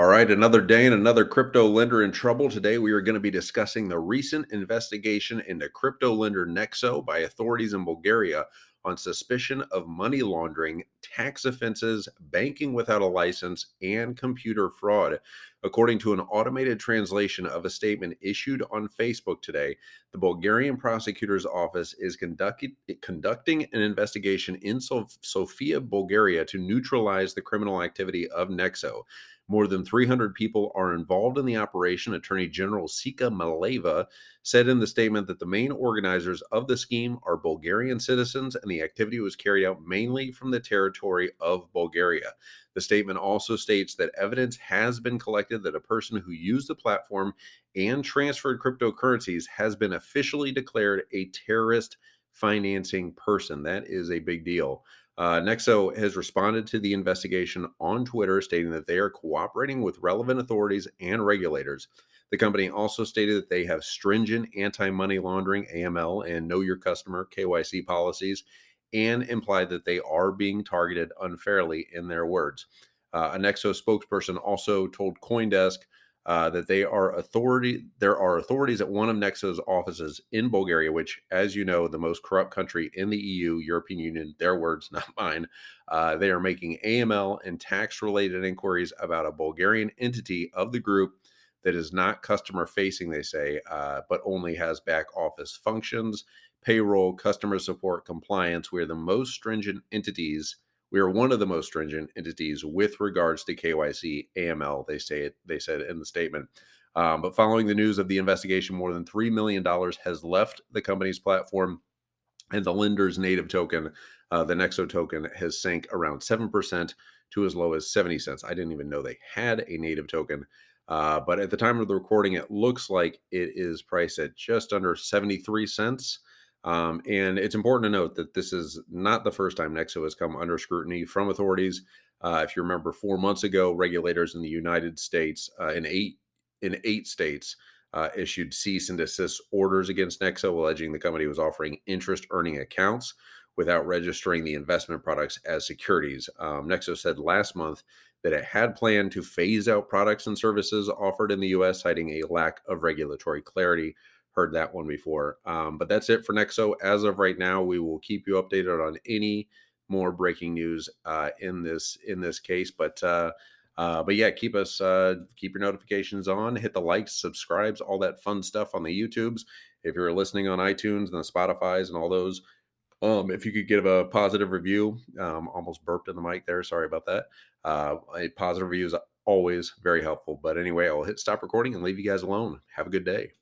All right, another day and another crypto lender in trouble. Today, we are going to be discussing the recent investigation into crypto lender Nexo by authorities in Bulgaria on suspicion of money laundering, tax offenses, banking without a license, and computer fraud. According to an automated translation of a statement issued on Facebook today, the Bulgarian prosecutor's office is conducting an investigation in Sofia, Bulgaria to neutralize the criminal activity of Nexo. More than 300 people are involved in the operation. Attorney General Sika Maleva said in the statement that the main organizers of the scheme are Bulgarian citizens and the activity was carried out mainly from the territory of Bulgaria. The statement also states that evidence has been collected that a person who used the platform and transferred cryptocurrencies has been officially declared a terrorist financing person. That is a big deal. Uh, Nexo has responded to the investigation on Twitter, stating that they are cooperating with relevant authorities and regulators. The company also stated that they have stringent anti money laundering, AML, and know your customer, KYC policies, and implied that they are being targeted unfairly in their words. Uh, a Nexo spokesperson also told Coindesk uh, that they are authority. There are authorities at one of Nexo's offices in Bulgaria, which, as you know, the most corrupt country in the EU, European Union. Their words, not mine. Uh, they are making AML and tax-related inquiries about a Bulgarian entity of the group that is not customer facing. They say, uh, but only has back office functions, payroll, customer support, compliance. We are the most stringent entities we are one of the most stringent entities with regards to KYC AML. They say it. They said in the statement. Um, but following the news of the investigation, more than three million dollars has left the company's platform, and the lender's native token, uh, the Nexo token, has sank around seven percent to as low as seventy cents. I didn't even know they had a native token. Uh, but at the time of the recording, it looks like it is priced at just under 73 cents. Um, and it's important to note that this is not the first time Nexo has come under scrutiny from authorities. Uh, if you remember, four months ago, regulators in the United States, uh, in eight in eight states, uh, issued cease and desist orders against Nexo, alleging the company was offering interest earning accounts without registering the investment products as securities. Um, Nexo said last month that it had planned to phase out products and services offered in the U.S., citing a lack of regulatory clarity heard that one before. Um, but that's it for Nexo. As of right now, we will keep you updated on any more breaking news uh, in this in this case. But uh, uh, but yeah, keep us uh, keep your notifications on. Hit the likes, subscribes, all that fun stuff on the YouTubes. If you're listening on iTunes and the Spotify's and all those. Um, if you could give a positive review, um, almost burped in the mic there. Sorry about that. Uh, a positive review is always very helpful. But anyway, I'll hit stop recording and leave you guys alone. Have a good day.